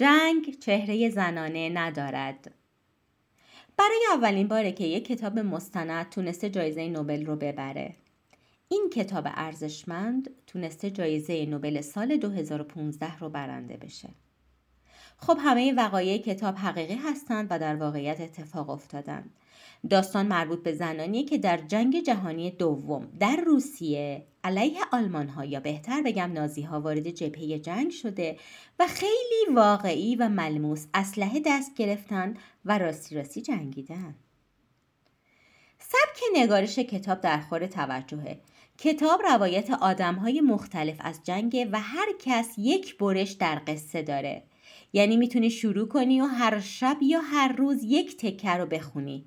جنگ چهره زنانه ندارد. برای اولین باره که یک کتاب مستند تونسته جایزه نوبل رو ببره. این کتاب ارزشمند تونسته جایزه نوبل سال 2015 رو برنده بشه. خب همه وقایع کتاب حقیقی هستند و در واقعیت اتفاق افتادند. داستان مربوط به زنانی که در جنگ جهانی دوم در روسیه علیه آلمان ها یا بهتر بگم نازی ها وارد جبهه جنگ شده و خیلی واقعی و ملموس اسلحه دست گرفتن و راستی راستی جنگیدن سبک نگارش کتاب در خور توجهه. کتاب روایت آدم های مختلف از جنگ و هر کس یک برش در قصه داره. یعنی می‌تونی شروع کنی و هر شب یا هر روز یک تکه رو بخونی.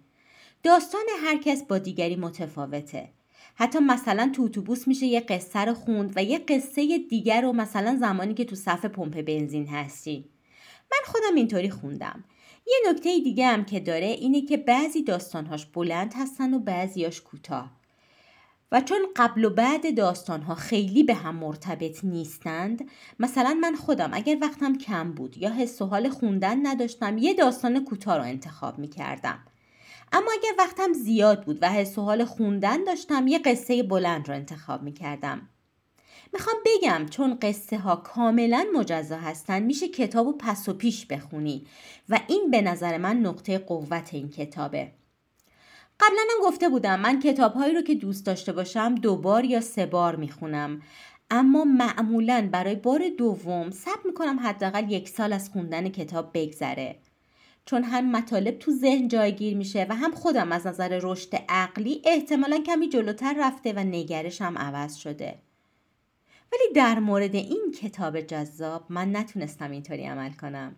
داستان هر کس با دیگری متفاوته. حتی مثلا تو اتوبوس میشه یه قصه رو خوند و یه قصه دیگر رو مثلا زمانی که تو صف پمپ بنزین هستی. من خودم اینطوری خوندم. یه نکته دیگه هم که داره اینه که بعضی داستانهاش بلند هستن و بعضیاش کوتاه. و چون قبل و بعد داستانها خیلی به هم مرتبط نیستند مثلا من خودم اگر وقتم کم بود یا حس و حال خوندن نداشتم یه داستان کوتاه رو انتخاب می کردم اما اگر وقتم زیاد بود و حس و حال خوندن داشتم یه قصه بلند رو انتخاب می کردم می‌خوام بگم چون قصه ها کاملا مجزا هستن میشه کتاب و پس و پیش بخونی و این به نظر من نقطه قوت این کتابه. قبلا هم گفته بودم من کتابهایی رو که دوست داشته باشم دو بار یا سه بار می‌خونم. اما معمولا برای بار دوم صبر می‌کنم حداقل یک سال از خوندن کتاب بگذره. چون هم مطالب تو ذهن جایگیر میشه و هم خودم از نظر رشد عقلی احتمالا کمی جلوتر رفته و نگرشم عوض شده. ولی در مورد این کتاب جذاب من نتونستم اینطوری عمل کنم.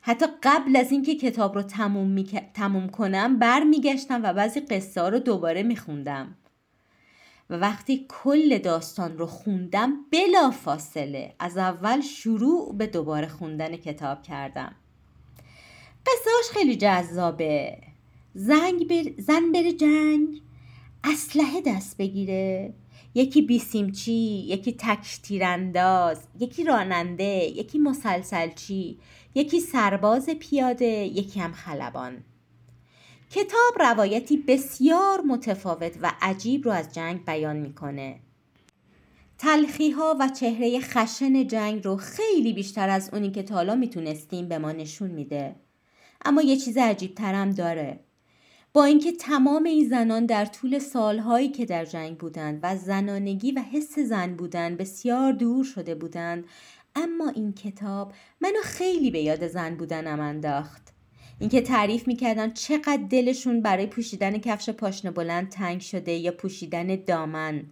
حتی قبل از اینکه کتاب رو تموم, می... تموم کنم برمیگشتم و بعضی قصه ها رو دوباره میخوندم. و وقتی کل داستان رو خوندم بلا فاصله از اول شروع به دوباره خوندن کتاب کردم. قصهاش خیلی جذابه. زنگ بر... زن بره جنگ اسلحه دست بگیره. یکی بیسیمچی یکی تک تیرانداز یکی راننده یکی مسلسلچی یکی سرباز پیاده یکی هم خلبان. کتاب روایتی بسیار متفاوت و عجیب رو از جنگ بیان می‌کنه. تلخی ها و چهره خشن جنگ رو خیلی بیشتر از اونی که تا حالا می‌تونستیم به ما نشون میده. اما یه چیز عجیب ترم داره. با اینکه تمام این زنان در طول سالهایی که در جنگ بودند و زنانگی و حس زن بودن بسیار دور شده بودند اما این کتاب منو خیلی به یاد زن بودنم انداخت. اینکه تعریف می‌کردن چقدر دلشون برای پوشیدن کفش پاشنه بلند تنگ شده یا پوشیدن دامن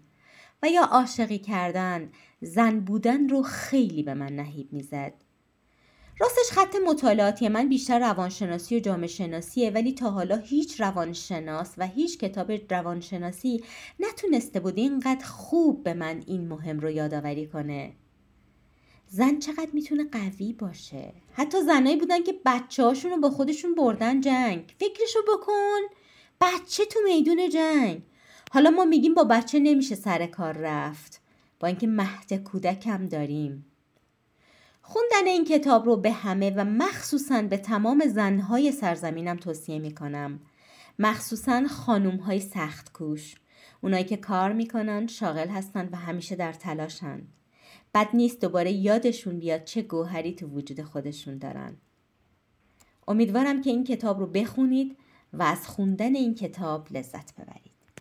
و یا عاشقی کردن زن بودن رو خیلی به من نهیب می‌زد. راستش خط مطالعاتی من بیشتر روانشناسی و جامعه شناسیه ولی تا حالا هیچ روانشناس و هیچ کتاب روانشناسی نتونسته بود اینقدر خوب به من این مهم رو یادآوری کنه. زن چقدر می‌تونه قوی باشه؟ حتی زنایی بودن که بچه هاشون رو با خودشون بردن جنگ. فکرشو بکن. بچه تو میدون جنگ. حالا ما میگیم با بچه نمیشه سر کار رفت. با اینکه مهد کودکم داریم. خوندن این کتاب رو به همه و مخصوصا به تمام زنهای سرزمینم توصیه می‌کنم. مخصوصا خانوم های سخت کوش. اونایی که کار می‌کنن شاغل هستن و همیشه در تلاشن. بد نیست دوباره یادشون بیاد چه گوهری تو وجود خودشون دارن. امیدوارم که این کتاب رو بخونید و از خوندن این کتاب لذت ببرید.